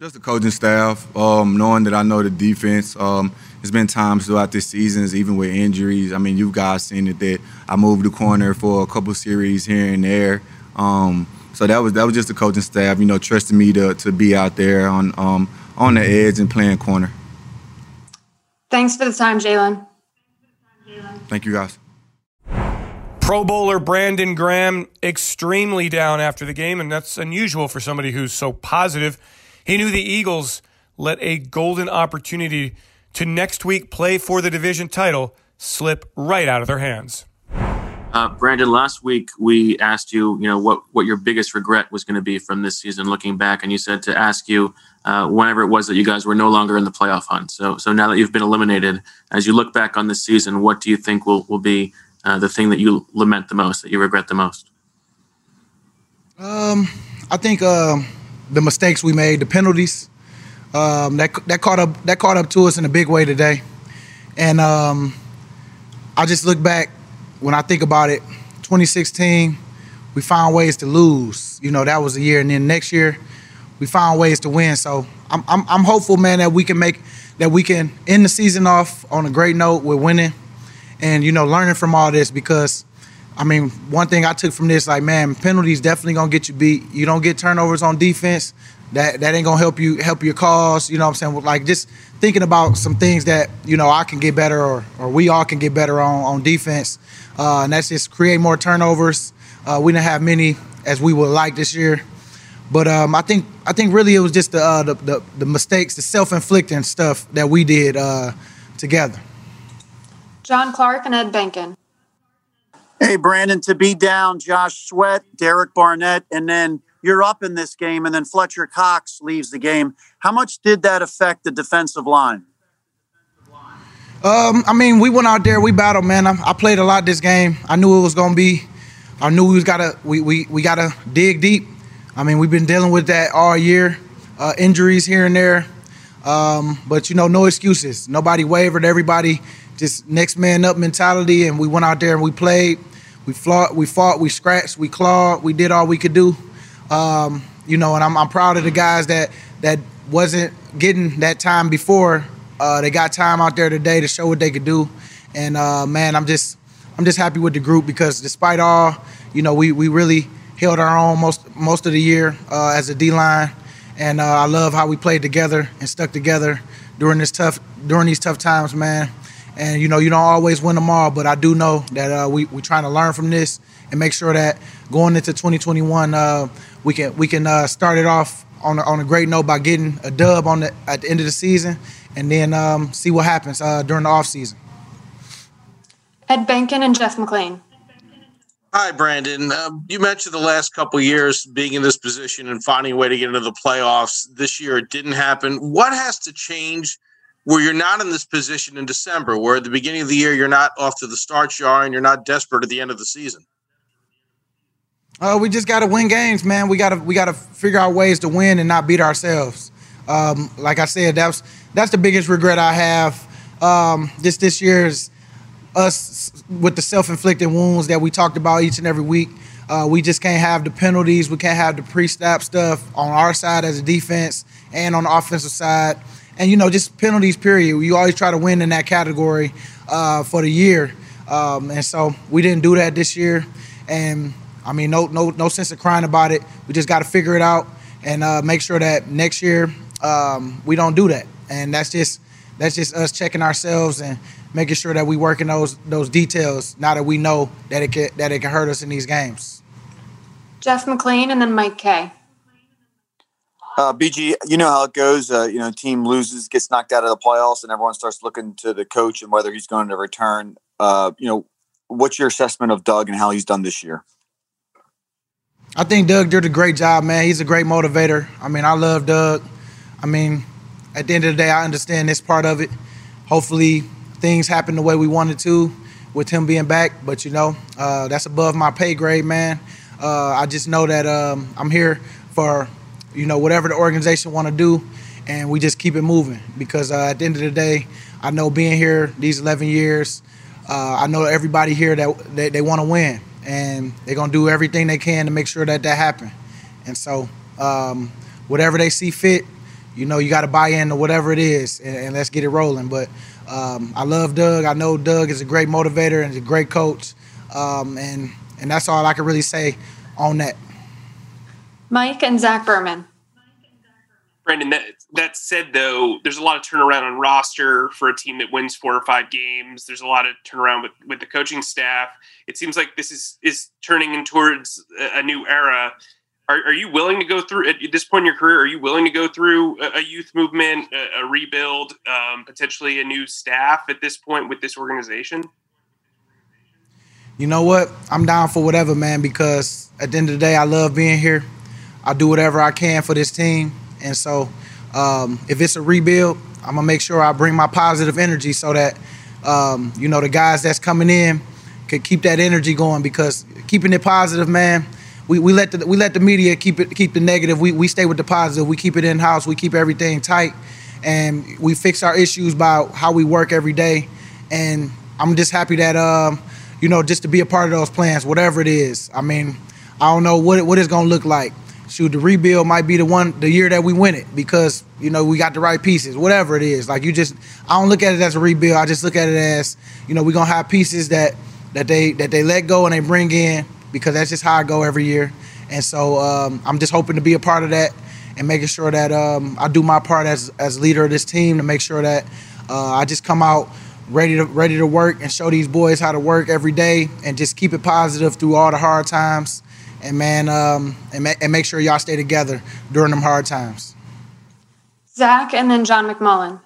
Just the coaching staff, um, knowing that I know the defense. Um, there's been times throughout this seasons, even with injuries. I mean, you guys seen it that I moved the corner for a couple series here and there. Um, so that was that was just the coaching staff, you know, trusting me to to be out there on um, on the edge and playing corner.
Thanks for the time, Jalen.
Thank you, guys.
Pro Bowler Brandon Graham extremely down after the game, and that's unusual for somebody who's so positive. He knew the Eagles let a golden opportunity to next week play for the division title slip right out of their hands.
Uh, Brandon, last week we asked you, you know, what what your biggest regret was going to be from this season, looking back, and you said to ask you uh, whenever it was that you guys were no longer in the playoff hunt. So, so now that you've been eliminated, as you look back on this season, what do you think will will be uh, the thing that you lament the most, that you regret the most?
Um, I think um, the mistakes we made, the penalties, um, that that caught up that caught up to us in a big way today, and um, I just look back when I think about it. 2016, we found ways to lose. You know that was a year, and then next year, we found ways to win. So I'm I'm, I'm hopeful, man, that we can make that we can end the season off on a great note with winning, and you know learning from all this because. I mean, one thing I took from this, like, man, penalties definitely gonna get you beat. You don't get turnovers on defense. That that ain't gonna help you help your cause. You know what I'm saying? Like just thinking about some things that, you know, I can get better or or we all can get better on on defense. Uh, and that's just create more turnovers. Uh, we didn't have many as we would like this year. But um, I think I think really it was just the, uh, the, the the mistakes, the self-inflicting stuff that we did uh, together.
John Clark and Ed Benkin.
Hey, Brandon, to be down Josh Sweat, Derek Barnett, and then you're up in this game, and then Fletcher Cox leaves the game. How much did that affect the defensive line?
Um, I mean, we went out there, we battled, man. I, I played a lot this game. I knew it was gonna be. I knew we was gotta we we, we gotta dig deep. I mean, we've been dealing with that all year, uh, injuries here and there, um, but you know, no excuses. Nobody wavered. Everybody just next man up mentality, and we went out there and we played. We fought, we fought, we scratched, we clawed, we did all we could do. Um, you know, and I'm, I'm proud of the guys that that wasn't getting that time before uh, they got time out there today to show what they could do, and uh, man, I'm just I'm just happy with the group because despite all, you know, we we really held our own most most of the year uh, as a D line, and uh, I love how we played together and stuck together during this tough during these tough times, man. And you know, you don't always win them all, but I do know that uh, we we trying to learn from this and make sure that going into 2021, uh, we can we can start it off on a, on a great note by getting a dub on the at the end of the season and then um, see what happens uh, during the offseason.
Ed Bankin and Jeff McLane.
Hi, Brandon. Um, you mentioned the last couple years being in this position and finding a way to get into the playoffs. This year, it didn't happen. What has to change where you're not in this position in December, where at the beginning of the year you're not off to the start you are and you're not desperate at the end of the season?
Uh, we just got to win games, man. We got to we got to figure out ways to win and not beat ourselves. Um, like I said, that's that's the biggest regret I have. Um, this this year is us with the self-inflicted wounds that we talked about each and every week. Uh, we just can't have the penalties. We can't have the pre-snap stuff on our side as a defense and on the offensive side. And you know, just penalties. Period. You always try to win in that category uh, for the year, um, and so we didn't do that this year. And I mean, no, no, no sense of crying about it. We just got to figure it out and uh, make sure that next year um, we don't do that. And that's just that's just us checking ourselves and making sure that we work in those those details. Now that we know that it can that it can hurt us in these games.
Jeff McLane and then Mike Kaye.
Uh, BG, you know how it goes. Uh, you know, team loses, gets knocked out of the playoffs, and everyone starts looking to the coach and whether he's going to return. Uh, you know, what's your assessment of Doug and how he's done this year?
I think Doug did a great job, man. He's a great motivator. I mean, I love Doug. I mean, at the end of the day, I understand this part of it. Hopefully, things happen the way we wanted to with him being back. But you know, uh, that's above my pay grade, man. Uh, I just know that um, I'm here for you know whatever the organization want to do, and we just keep it moving. Because uh, at the end of the day, I know being here these 11 years, uh, I know everybody here that they, they want to win, and they're gonna do everything they can to make sure that that happen. And so, um, whatever they see fit, you know, you got to buy in into whatever it is, and, and let's get it rolling. But um, I love Doug. I know Doug is a great motivator and a great coach, um, and and that's all I can really say on that.
Mike and Zach Berman.
Brandon, that, that said, though, there's a lot of turnaround on roster for a team that wins four or five games. There's a lot of turnaround with, with the coaching staff. It seems like this is is turning in towards a, a new era. Are, are, you willing to go through at this point in your career? Are you willing to go through a, a youth movement, a, a rebuild, um, potentially a new staff at this point with this organization?
You know what? I'm down for whatever, man. Because at the end of the day, I love being here. I do whatever I can for this team, and so um, if it's a rebuild, I'm gonna make sure I bring my positive energy so that um, you know the guys that's coming in can keep that energy going. Because keeping it positive, man we, we let the we let the media keep it keep the negative. We we stay with the positive. We keep it in house. We keep everything tight, and we fix our issues by how we work every day. And I'm just happy that um, you know, just to be a part of those plans, whatever it is. I mean, I don't know what what it's gonna look like. Shoot, the rebuild might be the one the year that we win it because you know we got the right pieces. Whatever it is, like you just I don't look at it as a rebuild. I just look at it as you know we're gonna have pieces that that they that they let go and they bring in because that's just how I go every year. And so um, I'm just hoping to be a part of that and making sure that um, I do my part as as leader of this team to make sure that uh, I just come out ready to ready to work and show these boys how to work every day and just keep it positive through all the hard times. And man, um, and, ma- and make sure y'all stay together during them hard times.
Zach and then John McMullen.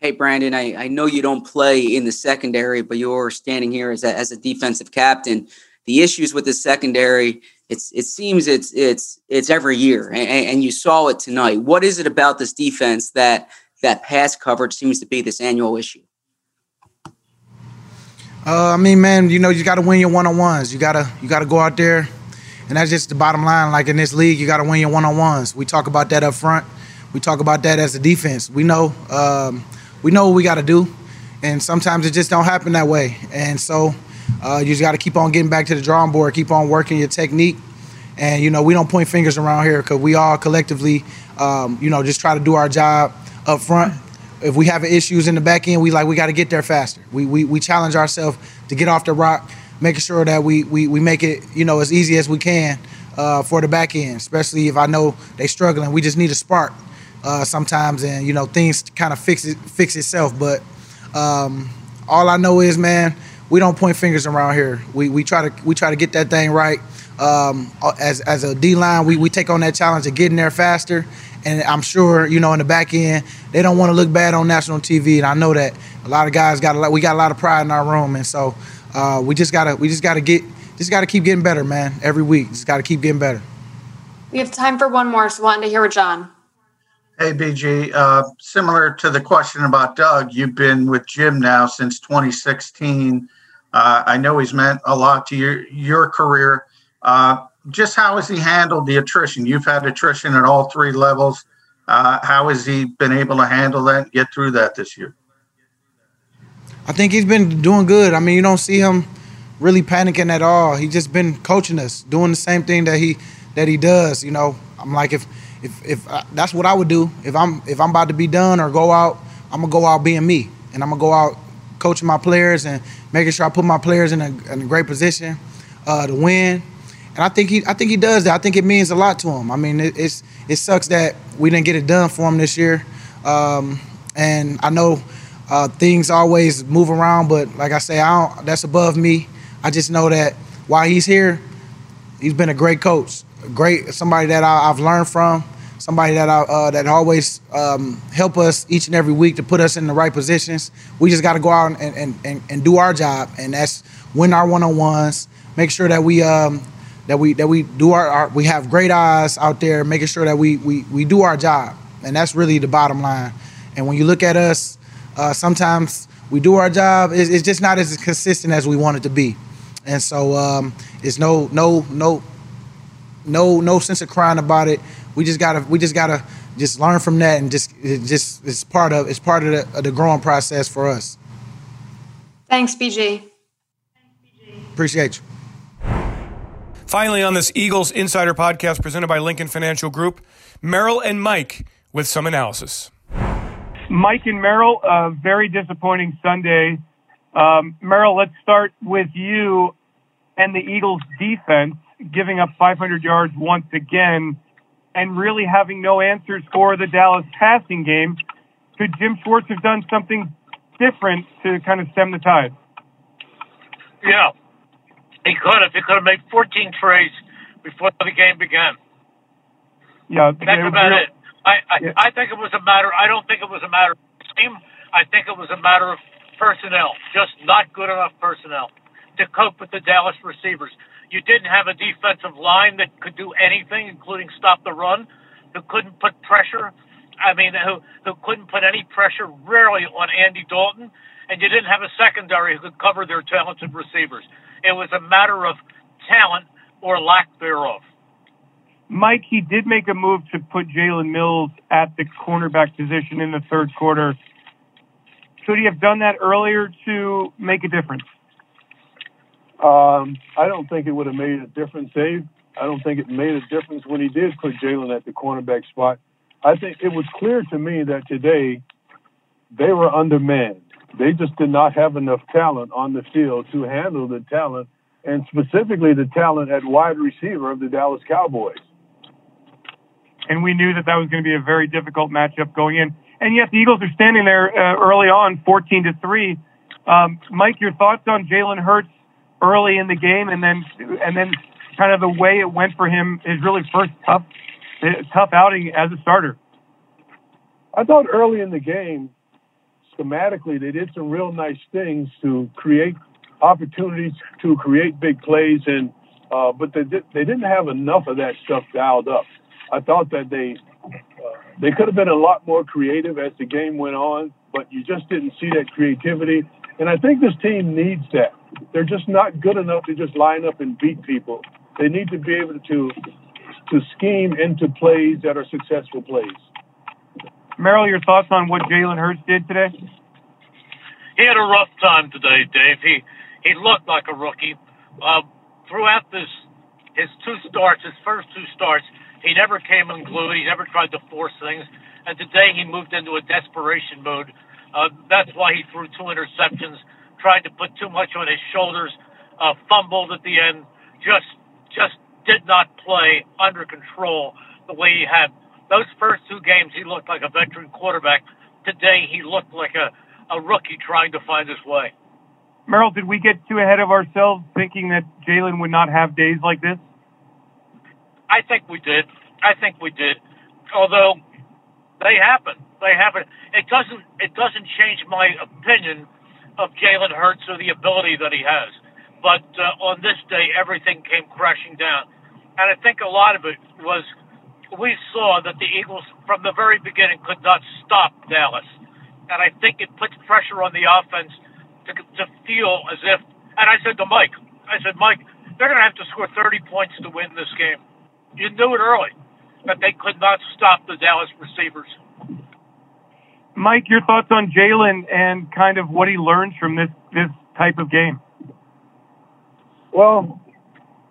Hey, Brandon, I, I know you don't play in the secondary, but you're standing here as a, as a defensive captain the issues with the secondary it's it seems it's it's it's every year and, and, you saw it tonight what is it about this defense that that pass coverage seems to be this annual issue
Uh, I mean, man, you know, you got to win your one on ones. You gotta you gotta go out there, and that's just the bottom line. Like in this league, you got to win your one on ones. We talk about that up front. We talk about that as a defense. We know um, we know what we got to do, and sometimes it just don't happen that way. And so uh, you just got to keep on getting back to the drawing board, keep on working your technique. And you know, we don't point fingers around here because we all collectively, um, you know, just try to do our job up front if we have issues in the back end, we like we got to get there faster. We, we we challenge ourselves to get off the rock, making sure that we we, we make it you know as easy as we can uh, for the back end, especially if I know they struggling. We just need a spark uh, sometimes, and you know things kind of fix it fix itself. But um, all I know is, man, we don't point fingers around here. We we try to we try to get that thing right. Um, as as a D line, we we take on that challenge of getting there faster and I'm sure you know in the back end they don't want to look bad on national TV, and I know that a lot of guys got a lot. We got a lot of pride in our room, and so uh, we just gotta we just gotta get just gotta keep getting better, man. Every week, just gotta keep getting better.
We have time for one more, so wanting to hear with John.
Hey, BG. Uh, similar to the question about Doug, you've been with Jim now since 2016. Uh, I know he's meant a lot to your your career. Uh, just how has he handled the attrition? You've had attrition at all three levels. Uh, how has he been able to handle that get through that this year?
I think he's been doing good. I mean, you don't see him really panicking at all. He's just been coaching us, doing the same thing that he that he does. You know, I'm like if if if uh, that's what I would do if I'm if I'm about to be done or go out, I'm gonna go out being me, and I'm gonna go out coaching my players and making sure I put my players in a, in a great position uh, to win and I think he I think he does that. I think it means a lot to him. I mean, it, it's it sucks that we didn't get it done for him this year, um, and I know uh, things always move around, but like I say, I that's above me. I just know that while he's here, he's been a great coach, great somebody that I, have learned from, somebody that I, uh, that always um, help us each and every week to put us in the right positions. We just got to go out and, and, and, and do our job, and that's win our one on ones. Make sure that we um, that we that we do our, our, we have great eyes out there making sure that we we we do our job and that's really the bottom line and when you look at us uh, sometimes we do our job it's, it's, just not as consistent as we want it to be and so um, it's no no no no no sense of crying about it we just gotta we just gotta just learn from that and just it just it's part of it's part of the, of the growing process for us
thanks bg
appreciate you
Finally, on this Eagles Insider podcast presented by Lincoln Financial Group, Merrill and Mike with some analysis.
Mike and Merrill, a very disappointing Sunday. Um, Merrill, let's start with you and the Eagles defense giving up 500 yards once again and really having no answers for the Dallas passing game. Could Jim Schwartz have done something different to kind of stem the tide?
Yeah, he could have. He could have made 14 trades before the game began.
Yeah,
that's about real, it. I I, yeah. I think it was a matter. I don't think it was a matter of team. I think it was a matter of personnel. Just not good enough personnel to cope with the Dallas receivers. You didn't have a defensive line that could do anything, including stop the run. Who couldn't put pressure. I mean, who who couldn't put any pressure really on Andy Dalton, and you didn't have a secondary who could cover their talented receivers. It was a matter of talent or lack thereof.
Mike, he did make a move to put Jalen Mills at the cornerback position in the third quarter. Could he have done that earlier to make a difference?
Um, I don't think it would have made a difference, Dave. I don't think it made a difference when he did put Jalen at the cornerback spot. I think it was clear to me that today they were undermanned. They just did not have enough talent on the field to handle the talent, and specifically the talent at wide receiver of the Dallas Cowboys.
And we knew that that was going to be a very difficult matchup going in. And yet the Eagles are standing there uh, early on, 14 to three. Um, Mike, your thoughts on Jalen Hurts early in the game, and then and then kind of the way it went for him his really first tough tough outing as a starter.
I thought early in the game schematically, they did some real nice things to create opportunities to create big plays, and uh, but they did, they didn't have enough of that stuff dialed up. I thought that they uh, they could have been a lot more creative as the game went on, but you just didn't see that creativity. And I think this team needs that. They're just not good enough to just line up and beat people. They need to be able to to scheme into plays that are successful plays.
Merrill, your thoughts on what Jalen Hurts did today?
He had a rough time today, Dave. He he looked like a rookie. Uh, throughout this his two starts, his first two starts, he never came unglued. He never tried to force things. And today he moved into a desperation mode. Uh, that's why he threw two interceptions, tried to put too much on his shoulders, uh, fumbled at the end, just just did not play under control the way he had. Those first two games, he looked like a veteran quarterback. Today, he looked like a, a rookie trying to find his way.
Merrill, did we get too ahead of ourselves thinking that Jalen would not have days like this?
I think we did. I think we did. Although they happen, they happen. It doesn't. It doesn't change my opinion of Jalen Hurts or the ability that he has. But uh, on this day, everything came crashing down, and I think a lot of it was we saw that the Eagles from the very beginning could not stop Dallas, and I think it puts pressure on the offense to, to feel as if. And I said to Mike, I said, Mike, they're going to have to score 30 points to win this game. You knew it early that they could not stop the Dallas receivers.
Mike, your thoughts on Jalen and kind of what he learns from this this type of game?
Well,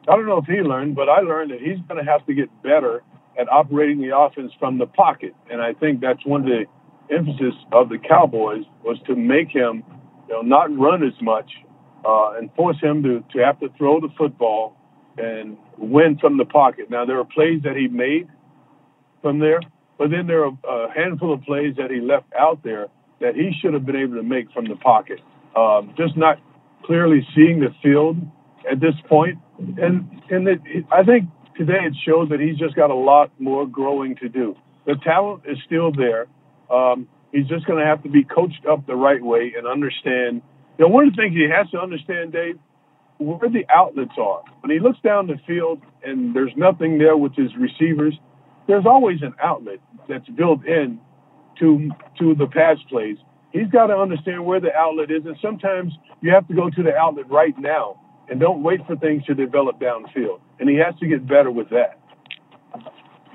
I don't know if he learned, but I learned that he's going to have to get better at operating the offense from the pocket, and I think that's one of the emphasis of the Cowboys was to make him, you know, not run as much uh, and force him to to have to throw the football and win from the pocket. Now there are plays that he made from there, but then there are a handful of plays that he left out there that he should have been able to make from the pocket. Um, just not clearly seeing the field at this point, and and it, I think today it shows that he's just got a lot more growing to do. The talent is still there. Um, he's just going to have to be coached up the right way and understand. You know, one of the things he has to understand, Dave, where the outlets are. When he looks down the field and there's nothing there with his receivers, there's always an outlet that's built in to to the pass plays. He's got to understand where the outlet is, and sometimes you have to go to the outlet right now and don't wait for things to develop downfield. And he has to get better with that.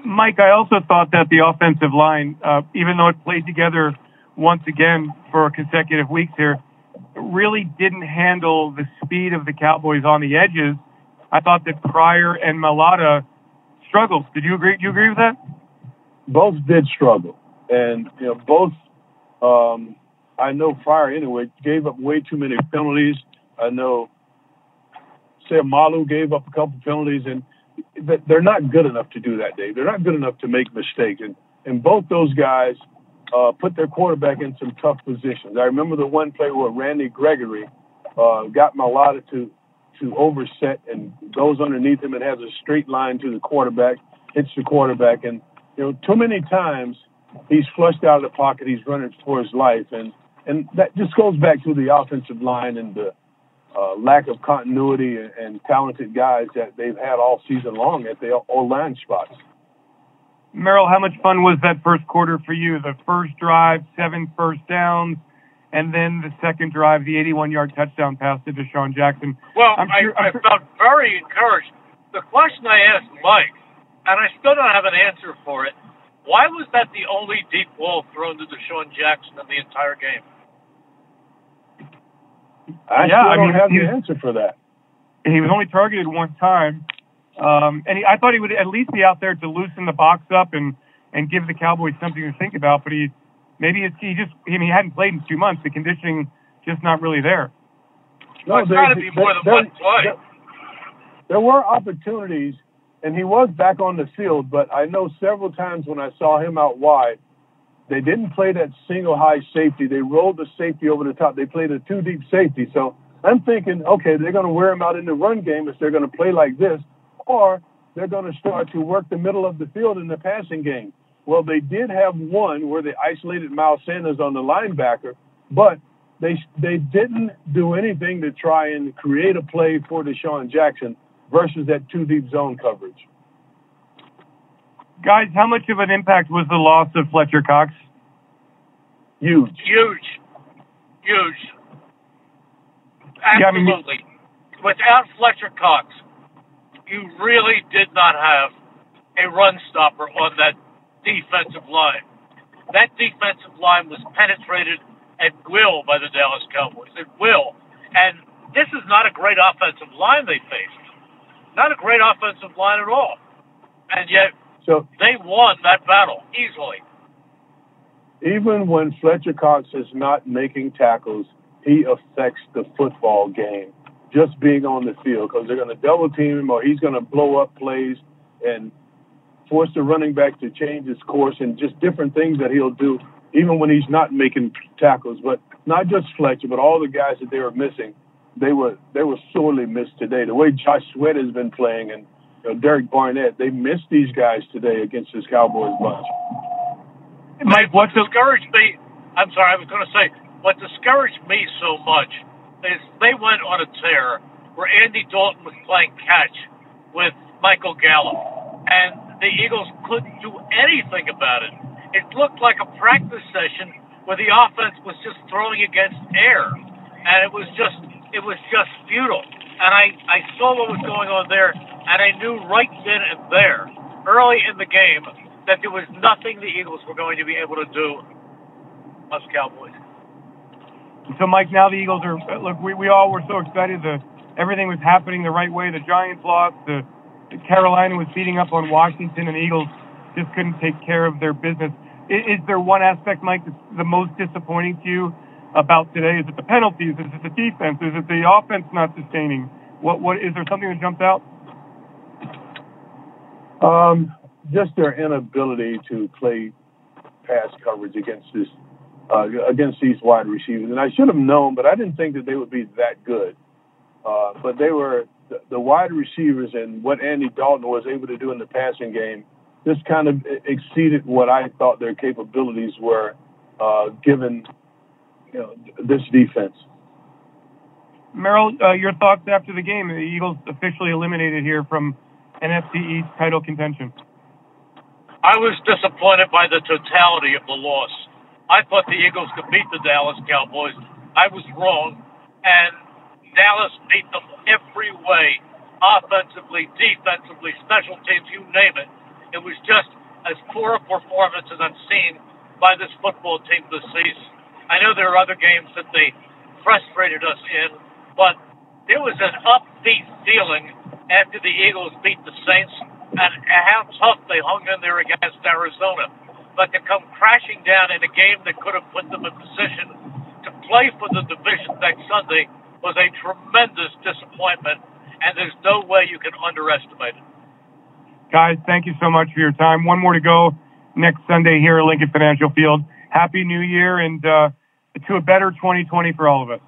Mike, I also thought that the offensive line, uh, even though it played together once again for consecutive weeks here, really didn't handle the speed of the Cowboys on the edges. I thought that Pryor and Mailata Did you agree? Do you agree with that?
Both did struggle, and you know both. Um, I know Pryor anyway gave up way too many penalties. I know Seumalo gave up a couple penalties, and they're not good enough to do that, Dave. They're not good enough to make mistakes, and and both those guys uh, put their quarterback in some tough positions. I remember the one play where Randy Gregory uh, got Mailata to to overset and goes underneath him and has a straight line to the quarterback, hits the quarterback, and you know too many times he's flushed out of the pocket, he's running for his life, and and that just goes back to the offensive line and the uh, lack of continuity and, and talented guys that they've had all season long at the O line spots.
Merrill, how much fun was that first quarter for you? The first drive, seven first downs, and then the second drive, the 81-yard touchdown pass to DeSean Jackson.
Well, I'm sure, I, I felt very encouraged. The question I asked Mike, and I still don't have an answer for it. Why was that the only deep ball thrown to DeSean Jackson in the entire game?
I
yeah, I
don't
mean,
have
he,
the answer for that.
He was only targeted one time, um, and he, I thought he would at least be out there to loosen the box up and and give the Cowboys something to think about. But he maybe it's, he just I mean he hadn't played in two months. The conditioning just not really there.
No, it's got to be more than one play.
There, there were opportunities, and he was back on the field. But I know several times when I saw him out wide, they didn't play that single high safety. They rolled the safety over the top. They played a two deep safety. So I'm thinking, okay, they're going to wear him out in the run game if they're going to play like this, or they're going to start to work the middle of the field in the passing game. Well, they did have one where they isolated Miles Sanders on the linebacker, but they they didn't do anything to try and create a play for DeSean Jackson versus that two deep zone coverage.
Guys, how much of an impact was the loss of Fletcher Cox?
Huge.
Huge. Huge. Absolutely. Without Fletcher Cox, you really did not have a run stopper on that defensive line. That defensive line was penetrated at will by the Dallas Cowboys. At will. And this is not a great offensive line they faced. Not a great offensive line at all. And yet
so
they won that battle easily.
Even when Fletcher Cox is not making tackles, he affects the football game just being on the field because they're going to double team him or he's going to blow up plays and force the running back to change his course and just different things that he'll do even when he's not making tackles. But not just Fletcher, but all the guys that they were missing, they were they were sorely missed today. The way Josh Sweat has been playing and you know, Derek Barnett, they missed these guys today against this Cowboys bunch.
Mike, what discouraged me? I'm sorry, I was going to say what discouraged me so much is they went on a tear where Andy Dalton was playing catch with Michael Gallup, and the Eagles couldn't do anything about it. It looked like a practice session where the offense was just throwing against air, and it was just it was just futile. And I I saw what was going on there, and I knew right then and there, early in the game, that there was nothing the Eagles were going to be able to do us Cowboys.
So, Mike, now the Eagles are look. We, we all were so excited. The everything was happening the right way. The Giants lost. The, Carolina was beating up on Washington, and Eagles just couldn't take care of their business. Is, there one aspect, Mike, that's the most disappointing to you about today? Is it the penalties? Is it the defense? Is it the offense not sustaining? What what is there something that jumps out?
Um, just their inability to play pass coverage against this uh, against these wide receivers. And I should have known, but I didn't think that they would be that good. Uh, but they were the, the wide receivers and what Andy Dalton was able to do in the passing game just kind of exceeded what I thought their capabilities were, uh, given you know, this defense.
Merrill, uh, your thoughts after the game? The Eagles officially eliminated here from NFC East title contention.
I was disappointed by the totality of the loss. I thought the Eagles could beat the Dallas Cowboys. I was wrong, and Dallas beat them every way offensively, defensively, special teams, you name it. It was just as poor a performance as I've seen by this football team this season. I know there are other games that they frustrated us in, but there was an upbeat feeling after the Eagles beat the Saints and how tough they hung in there against Arizona but to come crashing down in a game that could have put them in position to play for the division next Sunday was a tremendous disappointment, and there's no way you can underestimate it.
Guys, thank you so much for your time. One more to go next Sunday here at Lincoln Financial Field. Happy New Year and uh, to a better 2020 for all of us.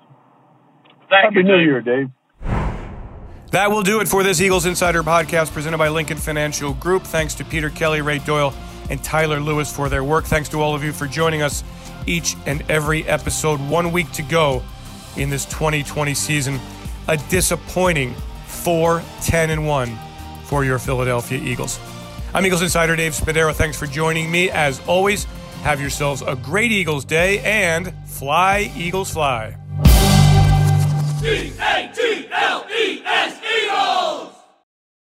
Thank
Happy
you,
New
Dave.
Year, Dave.
That will do it for this Eagles Insider podcast presented by Lincoln Financial Group. Thanks to Peter Kelly, Ray Doyle, and Tyler Lewis for their work. Thanks to all of you for joining us each and every episode. One week to go in this 2020 season. A disappointing 4 10 and 1 for your Philadelphia Eagles. I'm Eagles Insider Dave Spadaro. Thanks for joining me. As always, have yourselves a great Eagles day and fly, Eagles, fly.
E A G L E S Eagles!